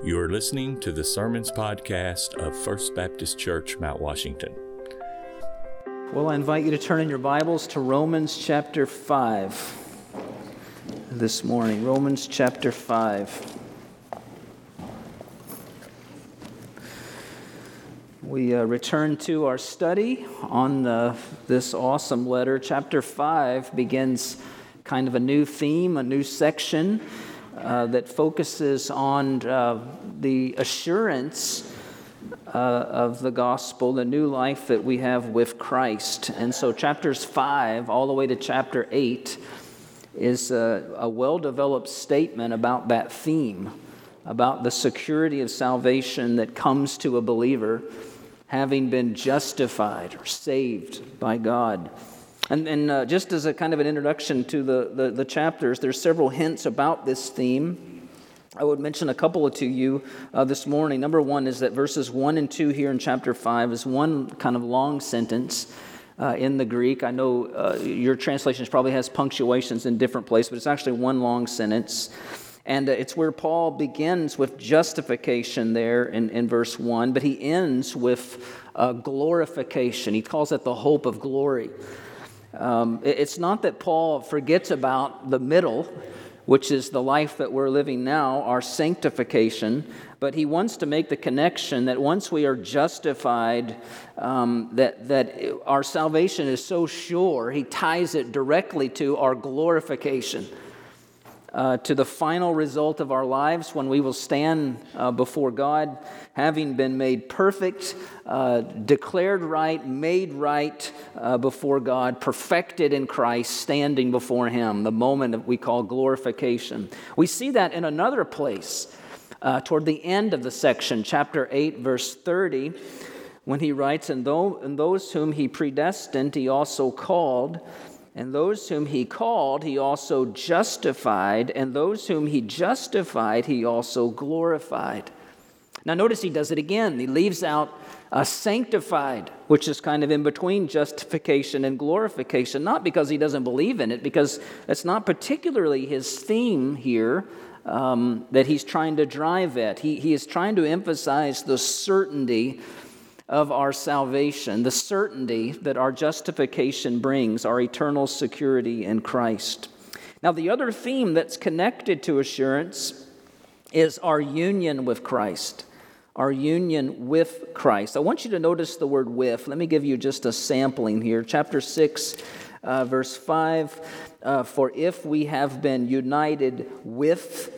You are listening to the Sermons Podcast of First Baptist Church, Mount Washington. Well, I invite you to turn in your Bibles to Romans chapter 5 this morning. Romans chapter 5. We uh, return to our study on the, this awesome letter. Chapter 5 begins kind of a new theme, a new section uh, that focuses on uh, the assurance uh, of the gospel, the new life that we have with Christ. And so, chapters 5 all the way to chapter 8 is a, a well developed statement about that theme, about the security of salvation that comes to a believer having been justified or saved by God. And, and uh, just as a kind of an introduction to the, the, the, chapters, there's several hints about this theme. I would mention a couple to you uh, this morning. Number one is that verses 1 and 2 here in chapter 5 is one kind of long sentence. Uh, in the Greek. I know uh, your translations probably has punctuations in different places, but it's actually one long sentence. And uh, it's where Paul begins with justification there in, in verse 1, but he ends with uh, glorification. He calls it the hope of glory. Um, it's not that Paul forgets about the middle, which is the life that we're living now, our sanctification, but he wants to make the connection that once we are justified, um, that, that our salvation is so sure, he ties it directly to our glorification uh, to the final result of our lives when we will stand uh, before God, having been made perfect, uh, declared right, made right uh, before God, perfected in Christ, standing before Him, the moment that we call glorification. We see that in another place uh, toward the end of the section, chapter 8, verse 30. When he writes, and, and those whom he predestined, he also called. And those whom he called, he also justified. And those whom he justified, he also glorified. Now, notice he does it again. He leaves out uh, sanctified, which is kind of in between justification and glorification, not because he doesn't believe in it, because it's not particularly his theme here um, that he's trying to drive at. He, he is trying to emphasize the certainty of our salvation, the certainty that our justification brings, our eternal security in Christ. Now, the other theme that's connected to assurance is our union with Christ. Our union with Christ. I want you to notice the word with. Let me give you just a sampling here. Chapter 6, uh, verse 5 uh, For if we have been united with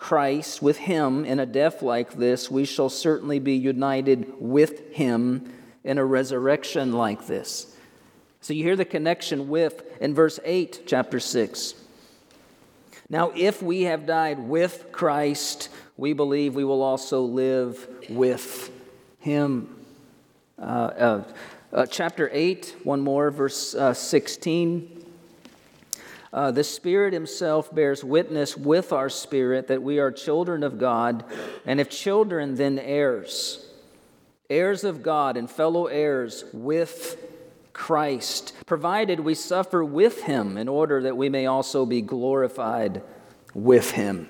Christ, with Him in a death like this, we shall certainly be united with Him in a resurrection like this. So you hear the connection with in verse 8, chapter 6. Now, if we have died with Christ, we believe we will also live with Him. Uh, uh, uh, chapter 8, one more, verse uh, 16. Uh, the Spirit Himself bears witness with our spirit that we are children of God, and if children, then heirs. Heirs of God and fellow heirs with Christ, provided we suffer with Him in order that we may also be glorified with Him.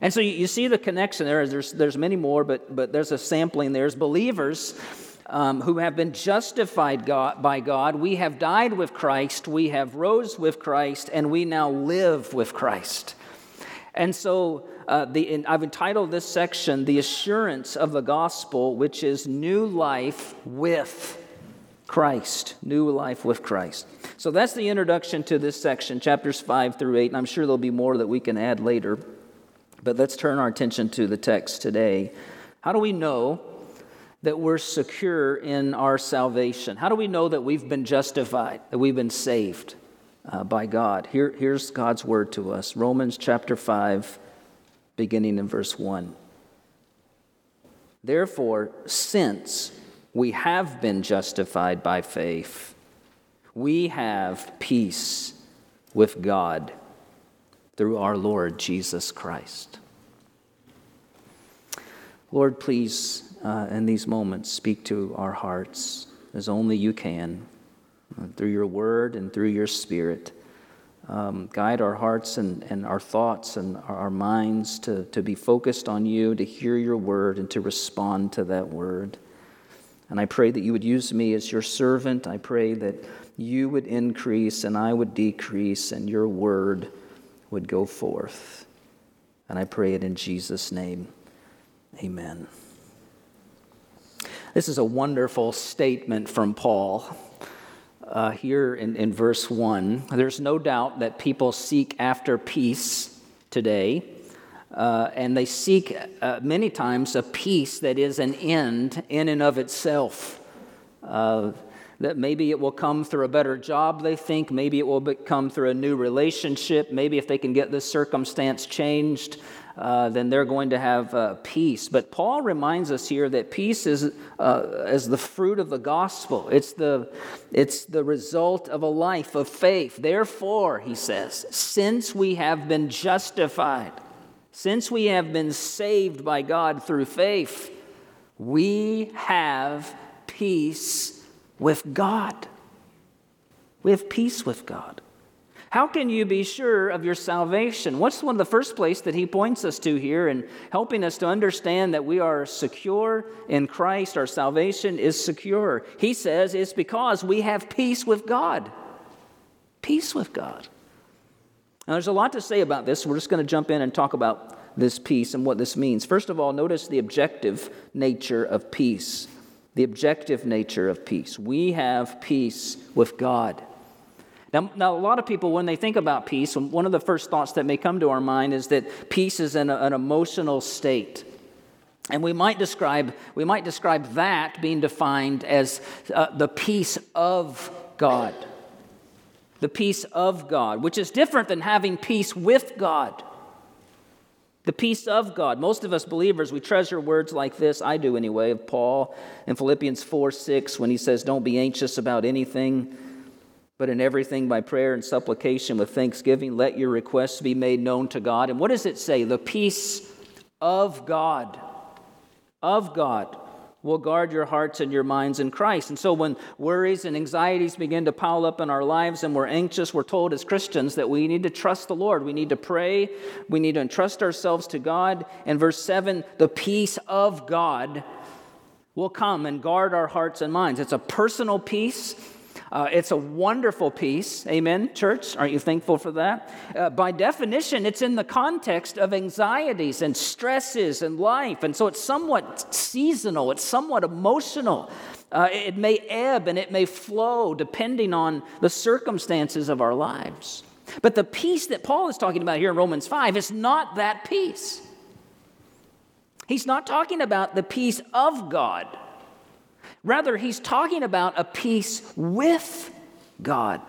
And so you, you see the connection there. There's, there's many more, but, but there's a sampling. There's believers um, who have been justified God, by God. We have died with Christ, we have rose with Christ, and we now live with Christ. And so uh, the, I've entitled this section, The Assurance of the Gospel, which is New Life with Christ. New Life with Christ. So that's the introduction to this section, chapters 5 through 8, and I'm sure there'll be more that we can add later. But let's turn our attention to the text today. How do we know that we're secure in our salvation? How do we know that we've been justified, that we've been saved uh, by God? Here, here's God's word to us Romans chapter 5, beginning in verse 1. Therefore, since we have been justified by faith, we have peace with God through our Lord Jesus Christ. Lord, please uh, in these moments, speak to our hearts as only you can, uh, through your word and through your spirit. Um, guide our hearts and, and our thoughts and our minds to, to be focused on you, to hear your word, and to respond to that word. And I pray that you would use me as your servant. I pray that you would increase and I would decrease, and your word would go forth. And I pray it in Jesus' name. Amen. This is a wonderful statement from Paul uh, here in, in verse 1. There's no doubt that people seek after peace today, uh, and they seek uh, many times a peace that is an end in and of itself. Uh, that maybe it will come through a better job, they think. Maybe it will come through a new relationship. Maybe if they can get this circumstance changed, uh, then they're going to have uh, peace. But Paul reminds us here that peace is uh, as the fruit of the gospel. It's the, it's the result of a life of faith. Therefore, he says, since we have been justified, since we have been saved by God through faith, we have peace with God. We have peace with God. How can you be sure of your salvation? What's one of the first place that he points us to here in helping us to understand that we are secure in Christ, our salvation is secure. He says it's because we have peace with God. Peace with God. Now, there's a lot to say about this. We're just going to jump in and talk about this peace and what this means. First of all, notice the objective nature of peace. The objective nature of peace. We have peace with God. Now, now, a lot of people, when they think about peace, one of the first thoughts that may come to our mind is that peace is an, an emotional state. And we might describe, we might describe that being defined as uh, the peace of God. The peace of God, which is different than having peace with God. The peace of God. Most of us believers, we treasure words like this, I do anyway, of Paul in Philippians 4 6, when he says, Don't be anxious about anything but in everything by prayer and supplication with thanksgiving, let your requests be made known to God. And what does it say? The peace of God, of God, will guard your hearts and your minds in Christ. And so when worries and anxieties begin to pile up in our lives and we're anxious, we're told as Christians that we need to trust the Lord. We need to pray. We need to entrust ourselves to God. And verse 7 the peace of God will come and guard our hearts and minds. It's a personal peace. Uh, it's a wonderful peace. Amen, church? Aren't you thankful for that? Uh, by definition, it's in the context of anxieties and stresses and life. And so it's somewhat seasonal, it's somewhat emotional. Uh, it may ebb and it may flow depending on the circumstances of our lives. But the peace that Paul is talking about here in Romans 5 is not that peace. He's not talking about the peace of God. Rather, he's talking about a peace with God.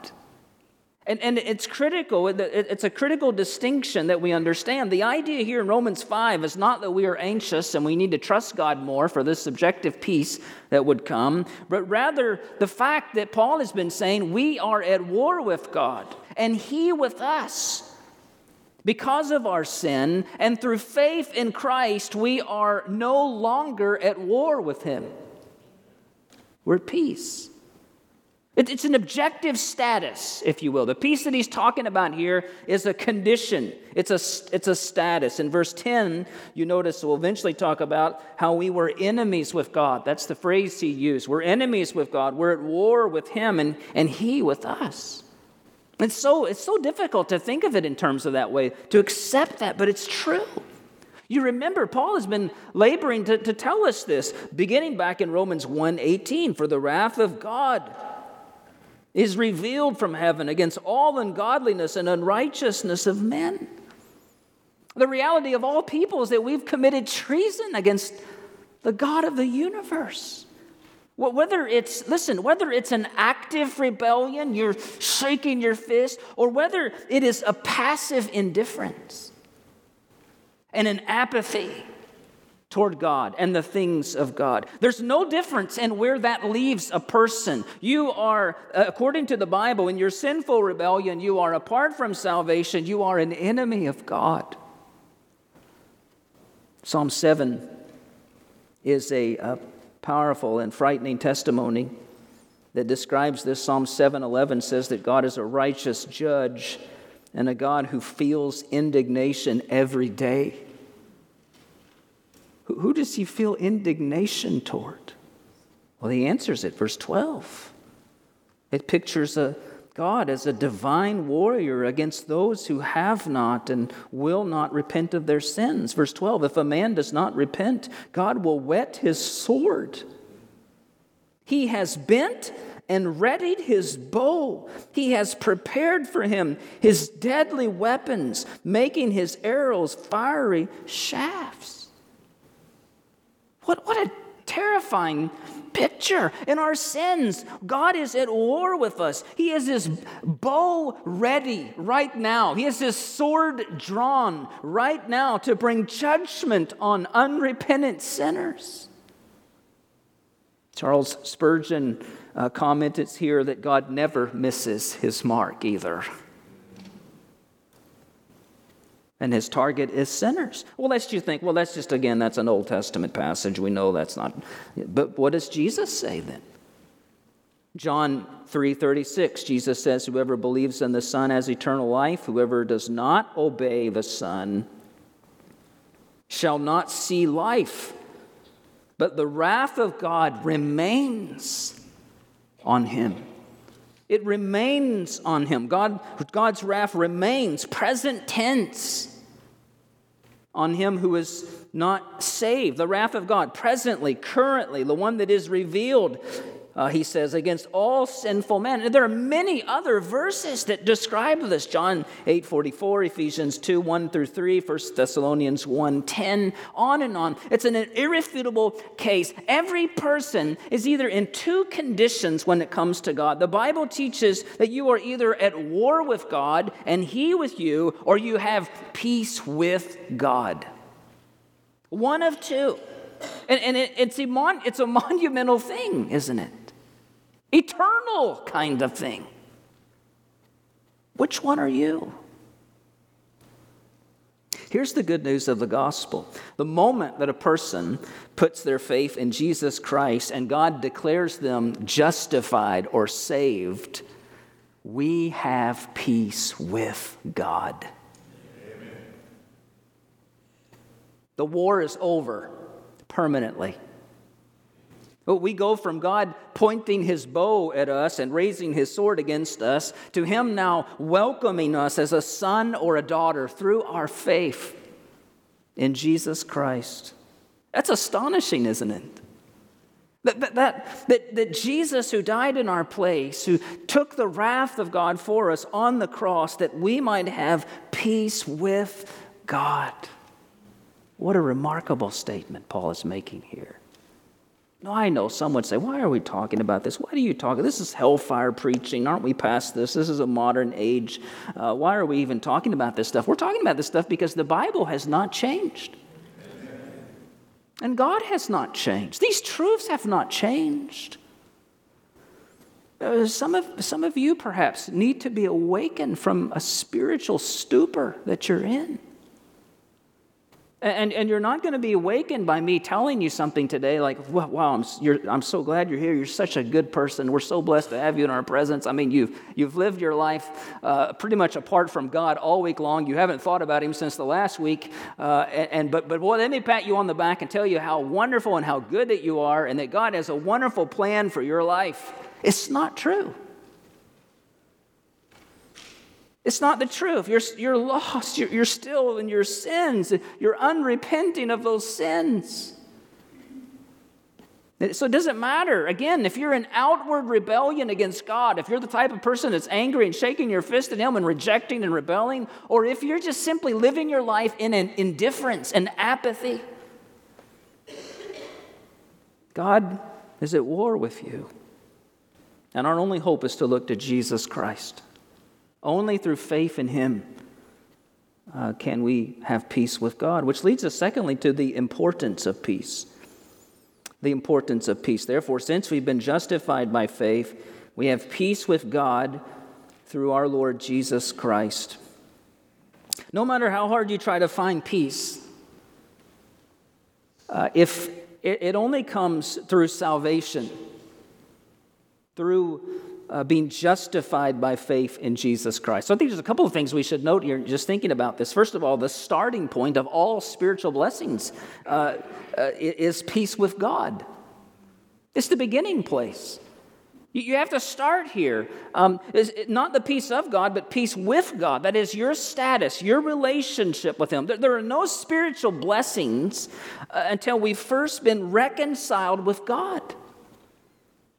And, and it's critical, it's a critical distinction that we understand. The idea here in Romans 5 is not that we are anxious and we need to trust God more for this subjective peace that would come, but rather the fact that Paul has been saying we are at war with God and He with us. Because of our sin and through faith in Christ, we are no longer at war with Him. We're at peace. It's an objective status, if you will. The peace that he's talking about here is a condition, it's a, it's a status. In verse 10, you notice we'll eventually talk about how we were enemies with God. That's the phrase he used. We're enemies with God, we're at war with him, and, and he with us. It's so, it's so difficult to think of it in terms of that way, to accept that, but it's true. You remember, Paul has been laboring to, to tell us this, beginning back in Romans 1:18, for the wrath of God is revealed from heaven against all ungodliness and unrighteousness of men. The reality of all people is that we've committed treason against the God of the universe. Whether it's, listen, whether it's an active rebellion, you're shaking your fist, or whether it is a passive indifference and an apathy toward God and the things of God. There's no difference in where that leaves a person. You are, uh, according to the Bible, in your sinful rebellion, you are apart from salvation, you are an enemy of God. Psalm 7 is a, a powerful and frightening testimony that describes this. Psalm 7:11 says that God is a righteous judge and a God who feels indignation every day. Who does he feel indignation toward? Well, he answers it, verse 12. It pictures a God as a divine warrior against those who have not and will not repent of their sins. Verse 12 If a man does not repent, God will whet his sword. He has bent and readied his bow. He has prepared for him his deadly weapons, making his arrows fiery shafts. What, what a terrifying picture. In our sins, God is at war with us. He has his bow ready right now, He has his sword drawn right now to bring judgment on unrepentant sinners. Charles Spurgeon uh, commented here that God never misses his mark either and his target is sinners. Well, lest you think, well, that's just, again, that's an Old Testament passage. We know that's not. But what does Jesus say then? John 3:36 Jesus says whoever believes in the son has eternal life whoever does not obey the son shall not see life but the wrath of God remains on him it remains on him God God's wrath remains present tense on him who is not saved. The wrath of God, presently, currently, the one that is revealed, uh, he says, against all sinful men. And there are many other verses that describe this. John 8 44, Ephesians 2 1 through 3, 1 Thessalonians 1 10, on and on. It's an irrefutable case. Every person is either in two conditions when it comes to God. The Bible teaches that you are either at war with God and He with you, or you have peace with God. One of two. And, and it, it's, a mon, it's a monumental thing, isn't it? Eternal kind of thing. Which one are you? Here's the good news of the gospel. The moment that a person puts their faith in Jesus Christ and God declares them justified or saved, we have peace with God. Amen. The war is over permanently. But we go from God pointing his bow at us and raising his sword against us to him now welcoming us as a son or a daughter through our faith in Jesus Christ. That's astonishing, isn't it? That, that, that, that, that Jesus, who died in our place, who took the wrath of God for us on the cross, that we might have peace with God. What a remarkable statement Paul is making here. No, I know some would say, why are we talking about this? Why do you talk? This is hellfire preaching. Aren't we past this? This is a modern age. Uh, why are we even talking about this stuff? We're talking about this stuff because the Bible has not changed. And God has not changed. These truths have not changed. Uh, some, of, some of you perhaps need to be awakened from a spiritual stupor that you're in. And, and you're not going to be awakened by me telling you something today like, wow, I'm, I'm so glad you're here. You're such a good person. We're so blessed to have you in our presence. I mean, you've, you've lived your life uh, pretty much apart from God all week long. You haven't thought about Him since the last week. Uh, and, and, but, but boy, let me pat you on the back and tell you how wonderful and how good that you are and that God has a wonderful plan for your life. It's not true. It's not the truth. You're, you're lost. You're, you're still in your sins. You're unrepenting of those sins. So it doesn't matter. Again, if you're in outward rebellion against God, if you're the type of person that's angry and shaking your fist at Him and rejecting and rebelling, or if you're just simply living your life in an indifference and apathy, God is at war with you. And our only hope is to look to Jesus Christ. Only through faith in Him uh, can we have peace with God, which leads us, secondly, to the importance of peace. The importance of peace. Therefore, since we've been justified by faith, we have peace with God through our Lord Jesus Christ. No matter how hard you try to find peace, uh, if it, it only comes through salvation, through uh, being justified by faith in Jesus Christ. So I think there's a couple of things we should note here just thinking about this. First of all, the starting point of all spiritual blessings uh, uh, is peace with God, it's the beginning place. You have to start here. Um, not the peace of God, but peace with God. That is your status, your relationship with Him. There are no spiritual blessings uh, until we've first been reconciled with God.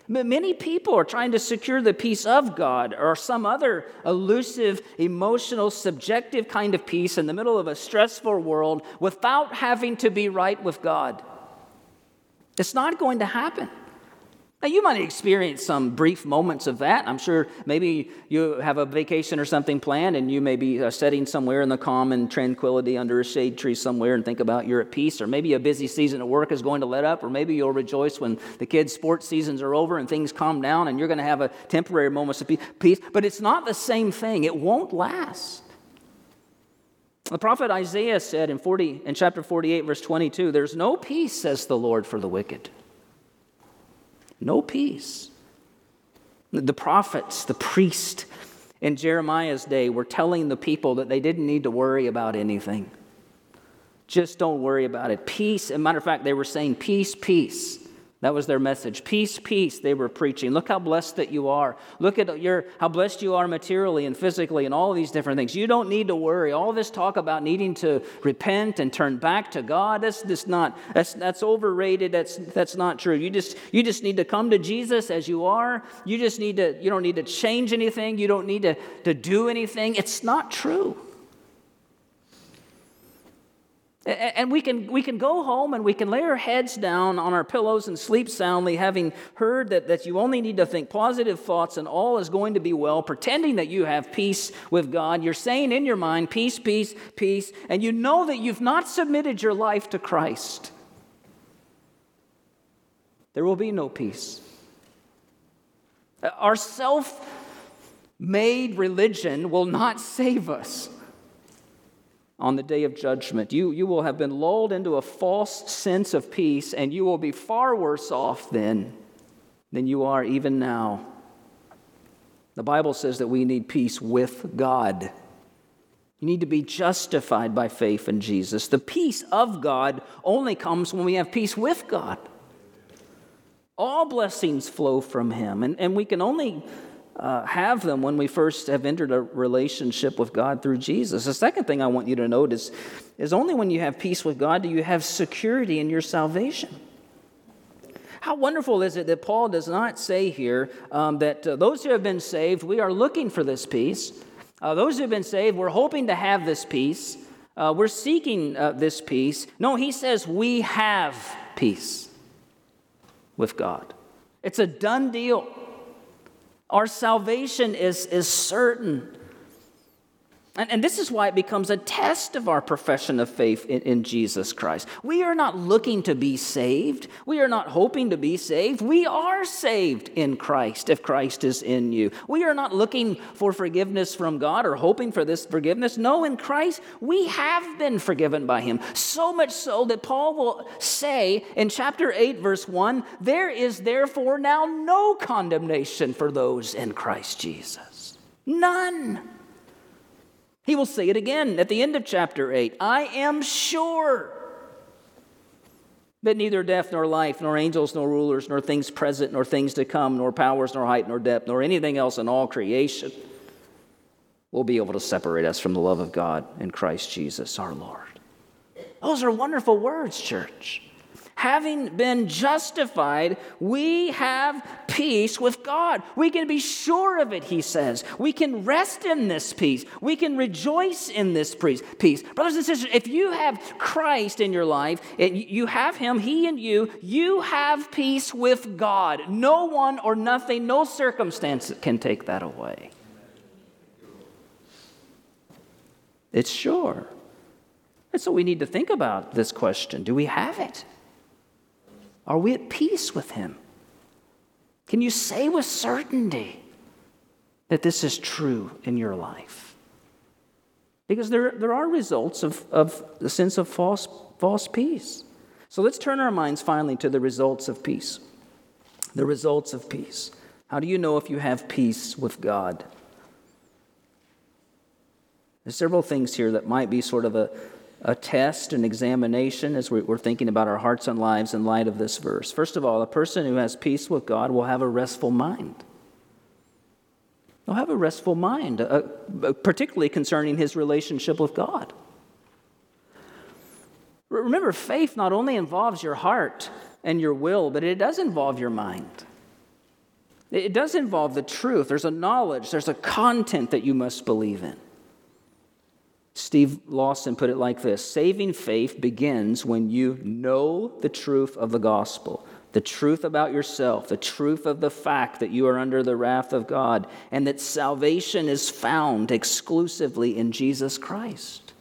Many people are trying to secure the peace of God or some other elusive, emotional, subjective kind of peace in the middle of a stressful world without having to be right with God. It's not going to happen. Now, you might experience some brief moments of that. I'm sure maybe you have a vacation or something planned and you may be uh, sitting somewhere in the calm and tranquility under a shade tree somewhere and think about you're at peace. Or maybe a busy season of work is going to let up. Or maybe you'll rejoice when the kids' sports seasons are over and things calm down and you're going to have a temporary moment of peace. But it's not the same thing, it won't last. The prophet Isaiah said in, 40, in chapter 48, verse 22, There's no peace, says the Lord, for the wicked no peace. The prophets, the priest in Jeremiah's day were telling the people that they didn't need to worry about anything. Just don't worry about it. Peace. As a matter of fact, they were saying, Peace, peace. That was their message. Peace, peace, they were preaching. Look how blessed that you are. Look at your, how blessed you are materially and physically and all these different things. You don't need to worry. All this talk about needing to repent and turn back to God, that's just not, that's, that's overrated. That's, that's not true. You just, you just need to come to Jesus as you are. You just need to, you don't need to change anything. You don't need to, to do anything. It's not true. And we can, we can go home and we can lay our heads down on our pillows and sleep soundly, having heard that, that you only need to think positive thoughts and all is going to be well, pretending that you have peace with God. You're saying in your mind, peace, peace, peace, and you know that you've not submitted your life to Christ. There will be no peace. Our self made religion will not save us on the day of judgment. You, you will have been lulled into a false sense of peace, and you will be far worse off then than you are even now. The Bible says that we need peace with God. You need to be justified by faith in Jesus. The peace of God only comes when we have peace with God. All blessings flow from Him, and, and we can only uh, have them when we first have entered a relationship with God through Jesus. The second thing I want you to notice is only when you have peace with God do you have security in your salvation. How wonderful is it that Paul does not say here um, that uh, those who have been saved, we are looking for this peace. Uh, those who have been saved, we're hoping to have this peace. Uh, we're seeking uh, this peace. No, he says we have peace with God. It's a done deal. Our salvation is, is certain. And, and, this is why it becomes a test of our profession of faith in, in, Jesus Christ. We are not looking to be saved. We are not hoping to be saved. We are saved in Christ if Christ is in you. We are not looking for forgiveness from God or hoping for this forgiveness. No, in Christ, we have been forgiven by Him. So much so that Paul will say in chapter 8, verse 1 there is therefore now no condemnation for those in Christ Jesus. None. He will say it again at the end of chapter 8 I am sure that neither death nor life, nor angels, nor rulers, nor things present, nor things to come, nor powers, nor height, nor depth, nor anything else in all creation will be able to separate us from the love of God in Christ Jesus our Lord. Those are wonderful words, church having been justified, we have peace with God. We can be sure of it, he says. We can rest in this peace. We can rejoice in this peace. Brothers and sisters, if you have Christ in your life, you have him, he and you, you have peace with God. No one or nothing, no circumstance can take that away. It's sure. And so we need to think about this question do we have it? Are we at peace with Him? Can you say with certainty that this is true in your life? Because there, there are results of, of the sense of false, false peace. So let's turn our minds finally to the results of peace. The results of peace. How do you know if you have peace with God? There's several things here that might be sort of a, a test, an examination as we're thinking about our hearts and lives in light of this verse. First of all, a person who has peace with God will have a restful mind. They'll have a restful mind, uh, particularly concerning his relationship with God. Remember, faith not only involves your heart and your will, but it does involve your mind. It does involve the truth. There's a knowledge, there's a content that you must believe in. Steve Lawson put it like this Saving faith begins when you know the truth of the gospel, the truth about yourself, the truth of the fact that you are under the wrath of God, and that salvation is found exclusively in Jesus Christ.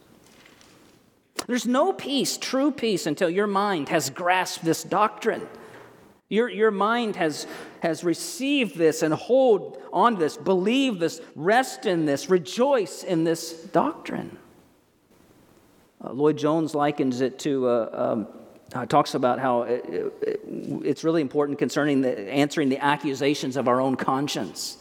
There's no peace, true peace, until your mind has grasped this doctrine. Your, your mind has, has received this and hold on this, believe this, rest in this, rejoice in this doctrine. Uh, Lloyd Jones likens it to, uh, um, uh, talks about how it, it, it's really important concerning the, answering the accusations of our own conscience.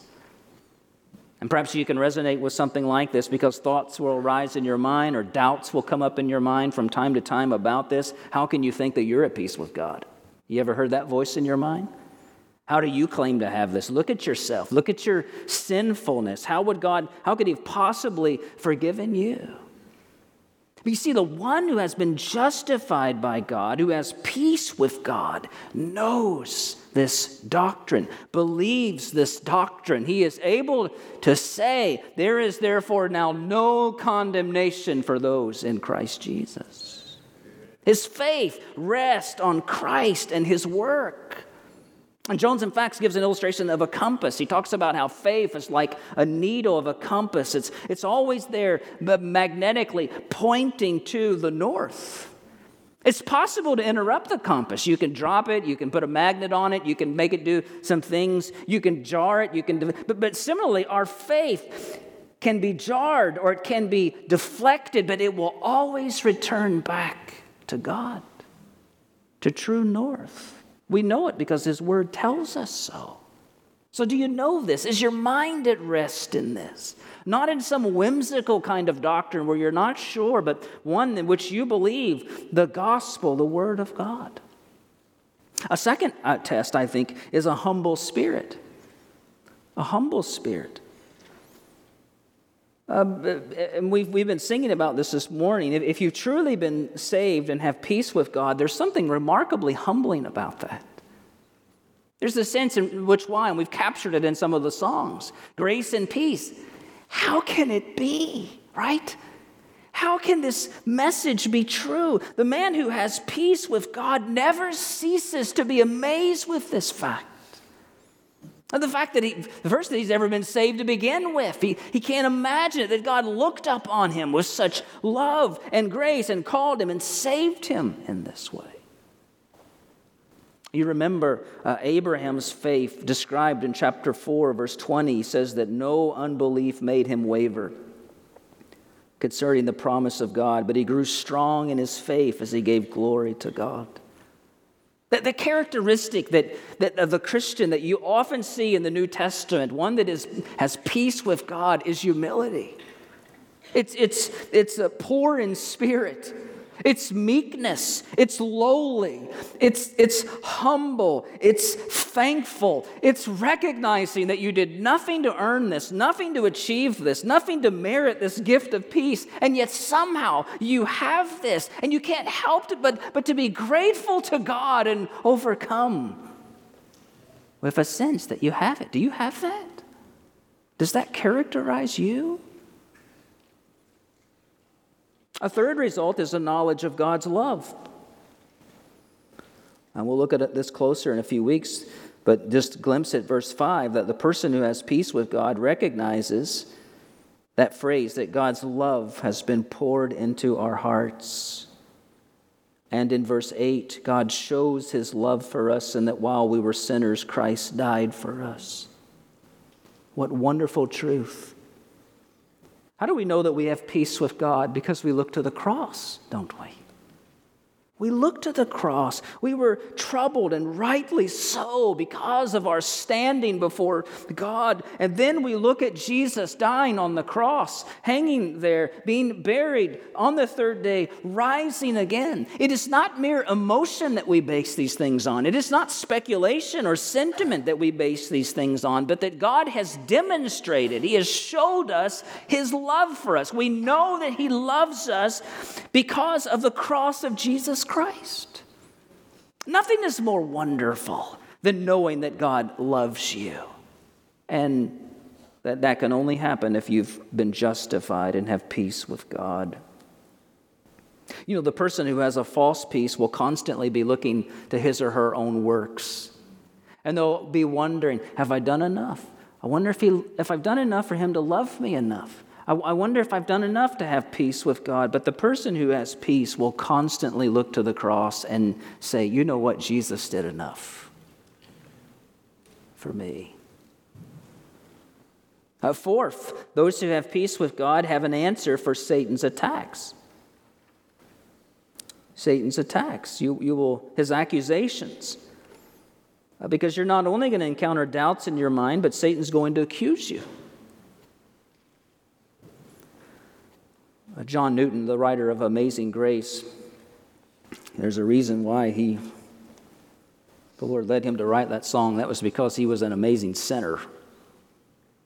And perhaps you can resonate with something like this because thoughts will arise in your mind or doubts will come up in your mind from time to time about this. How can you think that you're at peace with God? You ever heard that voice in your mind? How do you claim to have this? Look at yourself. Look at your sinfulness. How would God, how could He have possibly forgiven you? But you see, the one who has been justified by God, who has peace with God, knows this doctrine, believes this doctrine. He is able to say, There is therefore now no condemnation for those in Christ Jesus. His faith rests on Christ and his work. And Jones, in fact, gives an illustration of a compass. He talks about how faith is like a needle of a compass. It's, it's always there, magnetically pointing to the north. It's possible to interrupt the compass. You can drop it, you can put a magnet on it, you can make it do some things, you can jar it, you can. But, but similarly, our faith can be jarred or it can be deflected, but it will always return back to God, to true north. We know it because His Word tells us so. So, do you know this? Is your mind at rest in this? Not in some whimsical kind of doctrine where you're not sure, but one in which you believe the gospel, the Word of God. A second uh, test, I think, is a humble spirit. A humble spirit. Uh, and we've, we've been singing about this this morning. If, if you've truly been saved and have peace with God, there's something remarkably humbling about that. There's a sense in which why, and we've captured it in some of the songs grace and peace. How can it be, right? How can this message be true? The man who has peace with God never ceases to be amazed with this fact. And the fact that he, the first that he's ever been saved to begin with, he, he can't imagine it, that God looked up on him with such love and grace and called him and saved him in this way. You remember uh, Abraham's faith described in chapter 4, verse 20. He says that no unbelief made him waver concerning the promise of God, but he grew strong in his faith as he gave glory to God. The, the characteristic that, that of the Christian that you often see in the New Testament, one that is, has peace with God, is humility. It's, it's, it's a poor in spirit. It's meekness, it's lowly, it's, it's humble, it's thankful, it's recognizing that you did nothing to earn this, nothing to achieve this, nothing to merit this gift of peace, and yet somehow you have this, and you can't help but, but to be grateful to God and overcome with a sense that you have it. Do you have that? Does that characterize you? A third result is a knowledge of God's love. And we'll look at this closer in a few weeks, but just glimpse at verse 5 that the person who has peace with God recognizes that phrase that God's love has been poured into our hearts. And in verse 8, God shows his love for us, and that while we were sinners, Christ died for us. What wonderful truth. How do we know that we have peace with God? Because we look to the cross, don't we? We look to the cross. We were troubled and rightly so because of our standing before God. And then we look at Jesus dying on the cross, hanging there, being buried on the third day, rising again. It is not mere emotion that we base these things on. It is not speculation or sentiment that we base these things on, but that God has demonstrated, He has showed us His love for us. We know that He loves us because of the cross of Jesus Christ. Nothing is more wonderful than knowing that God loves you. And that that can only happen if you've been justified and have peace with God. You know, the person who has a false peace will constantly be looking to his or her own works. And they'll be wondering, have I done enough? I wonder if, he, if I've done enough for him to love me enough. I, I wonder if I've done enough to have peace with God. But the person who has peace will constantly look to the cross and say, you know what? Jesus did enough for me. Uh, fourth, those who have peace with God have an answer for Satan's attacks. Satan's attacks, you, you will, his accusations. Uh, because you're not only going to encounter doubts in your mind, but Satan's going to accuse you. John Newton, the writer of Amazing Grace, there's a reason why he, the Lord led him to write that song. That was because he was an amazing sinner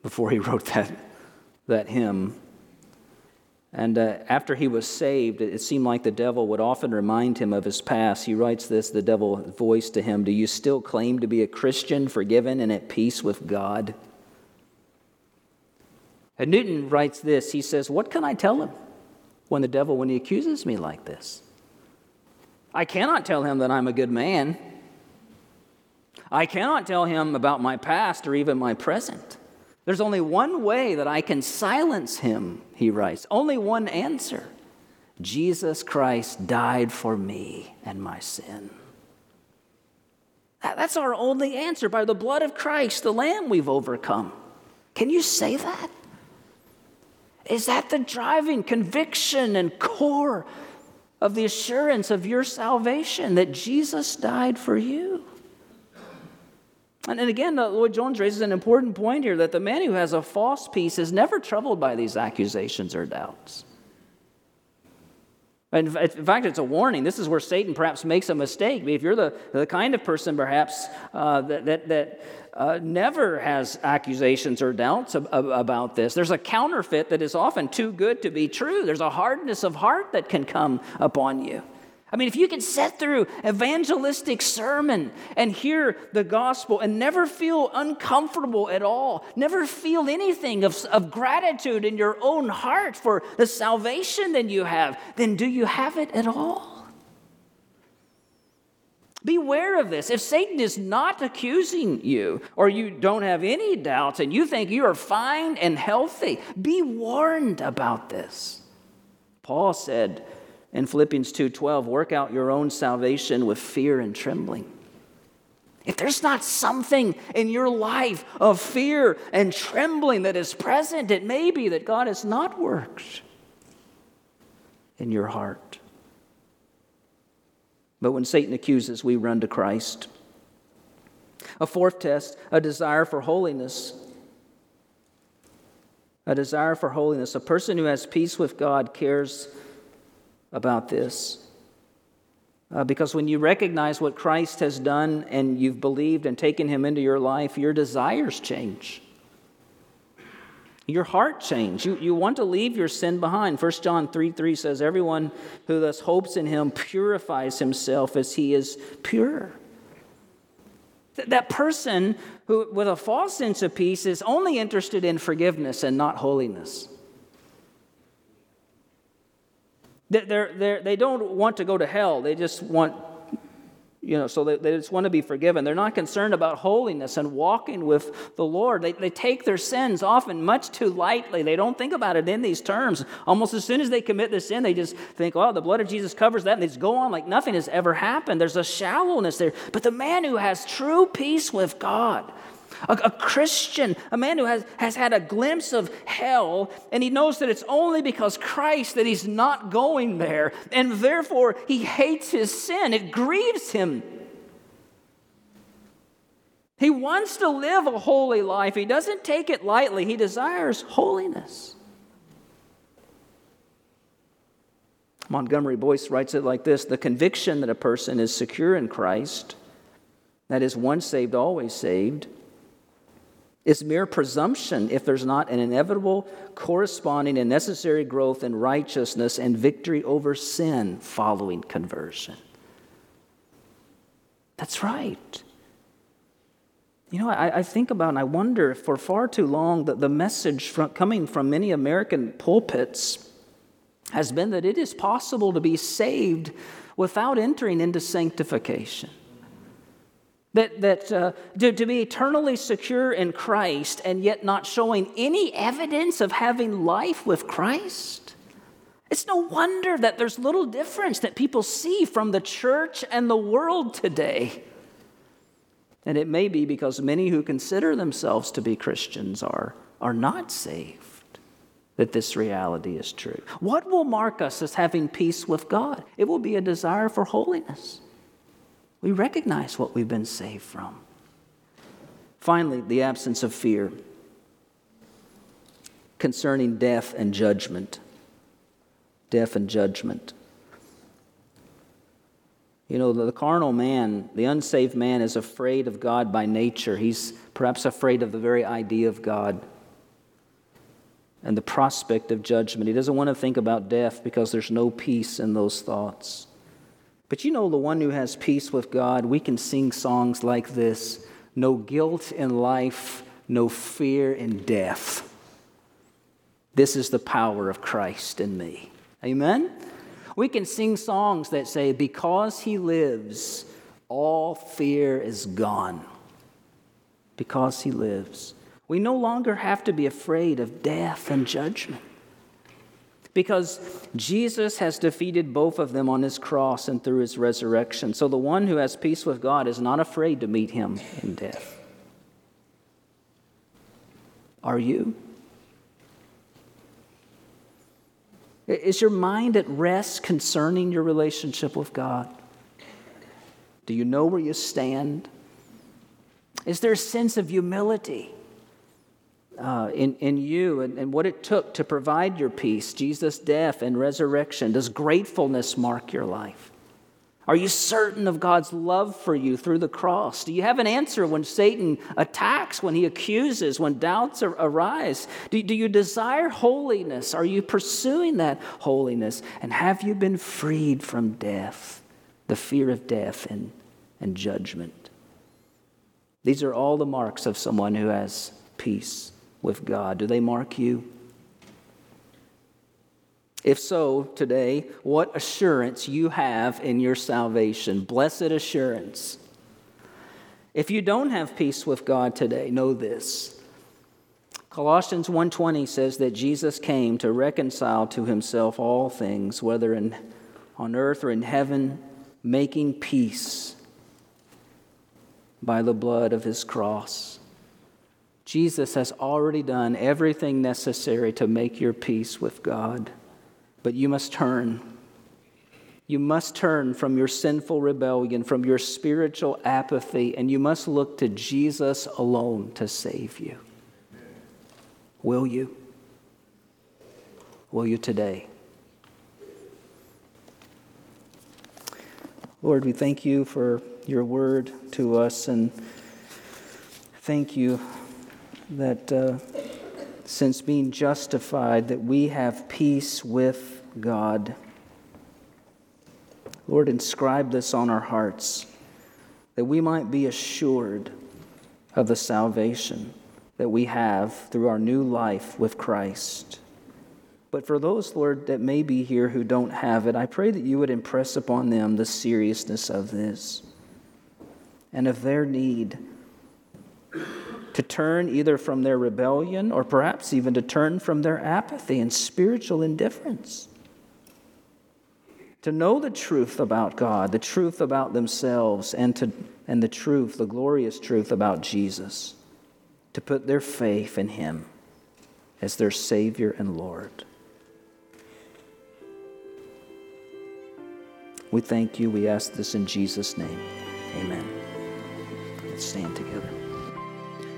before he wrote that, that hymn. And uh, after he was saved, it seemed like the devil would often remind him of his past. He writes this the devil voiced to him Do you still claim to be a Christian, forgiven, and at peace with God? And Newton writes this He says, What can I tell him? When the devil, when he accuses me like this. I cannot tell him that I'm a good man. I cannot tell him about my past or even my present. There's only one way that I can silence him, he writes. Only one answer Jesus Christ died for me and my sin. That's our only answer. By the blood of Christ, the Lamb, we've overcome. Can you say that? Is that the driving conviction and core of the assurance of your salvation that Jesus died for you? And, again, Lloyd Jones raises an important point here that the man who has a false peace is never troubled by these accusations or doubts. In fact, it's a warning. This is where Satan perhaps makes a mistake. If you're the, the kind of person, perhaps, uh, that, that, that uh, never has accusations or doubts ab- about this, there's a counterfeit that is often too good to be true. There's a hardness of heart that can come upon you. I mean, if you can sit through evangelistic sermon and hear the gospel and never feel uncomfortable at all, never feel anything of, of gratitude in your own heart for the salvation that you have, then do you have it at all? Beware of this. If Satan is not accusing you, or you don't have any doubts, and you think you are fine and healthy, be warned about this. Paul said, in Philippians 2:12, work out your own salvation with fear and trembling. If there's not something in your life of fear and trembling that is present, it may be that God has not worked in your heart. But when Satan accuses, we run to Christ. A fourth test, a desire for holiness. A desire for holiness. A person who has peace with God cares about this. Uh, because when you recognize what Christ has done and you've believed and taken him into your life, your desires change. Your heart change. You, you want to leave your sin behind. 1 John 3 3 says, Everyone who thus hopes in him purifies himself as he is pure. Th- that person who, with a false sense of peace, is only interested in forgiveness and not holiness. They're, they're, they don't want to go to hell. They just want, you know, so they, they just want to be forgiven. They're not concerned about holiness and walking with the Lord. They, they take their sins often much too lightly. They don't think about it in these terms. Almost as soon as they commit the sin, they just think, oh, the blood of Jesus covers that, and they just go on like nothing has ever happened. There's a shallowness there. But the man who has true peace with God, A, a, Christian, a man who has, has had a glimpse of hell, and he knows that it's only because Christ that he's not going there, and therefore he hates his sin. It grieves him. He wants to live a holy life. He doesn't take it lightly. He desires holiness. Montgomery Boice writes it like this The conviction that a person is secure in Christ, that is, once saved, always saved, is mere presumption if there's not an inevitable, corresponding, and necessary growth in righteousness and victory over sin following conversion. That's right. You know, I, I think about and I wonder if for far too long that the message from, coming from many American pulpits has been that it is possible to be saved without entering into sanctification. That, that uh, to, to be eternally secure in Christ and yet not showing any evidence of having life with Christ. It's no wonder that there's little difference that people see from the church and the world today. And it may be because many who consider themselves to be Christians are, are not saved that this reality is true. What will mark us as having peace with God? It will be a desire for holiness. We recognize what we've been saved from. Finally, the absence of fear concerning death and judgment. Death and judgment. You know, the carnal man, the unsaved man, is afraid of God by nature. He's perhaps afraid of the very idea of God and the prospect of judgment. He doesn't want to think about death because there's no peace in those thoughts. But you know, the one who has peace with God, we can sing songs like this no guilt in life, no fear in death. This is the power of Christ in me. Amen? We can sing songs that say, Because he lives, all fear is gone. Because he lives. We no longer have to be afraid of death and judgment because Jesus has defeated both of them on his cross and through his resurrection. So the one who has peace with God is not afraid to meet him in death. Are you? Is your mind at rest concerning your relationship with God? Do you know where you stand? Is there a sense of humility? Uh, in, in you and, and what it took to provide your peace, Jesus' death and resurrection? Does gratefulness mark your life? Are you certain of God's love for you through the cross? Do you have an answer when Satan attacks, when he accuses, when doubts arise? Do, do you desire holiness? Are you pursuing that holiness? And have you been freed from death, the fear of death and, and judgment? These are all the marks of someone who has peace with God? Do they mark you? If so, today, what assurance you have in your salvation. Blessed assurance. If you don't have peace with God today, know this. Colossians 1:20 says that Jesus came to reconcile to himself all things, whether in, on earth or in heaven, making peace by the blood of his cross. Jesus has already done everything necessary to make your peace with God. But you must turn. You must turn from your sinful rebellion, from your spiritual apathy, and you must look to Jesus alone to save you. Will you? Will you today? Lord, we thank you for your word to us and thank you that uh, since being justified, that we have peace with God. Lord, inscribe this on our hearts, that we might be assured of the salvation that we have through our new life with Christ. But for those, Lord, that may be here who don't have it, I pray that you would impress upon them the seriousness of this and of their need to turn either from their rebellion or perhaps even to turn from their apathy and spiritual indifference. To know the truth about God, the truth about themselves, and, to, and the truth, the glorious truth about Jesus. to put their faith in Him as their Savior and Lord. We thank you. We ask this in Jesus' name. Amen. Let's stand together.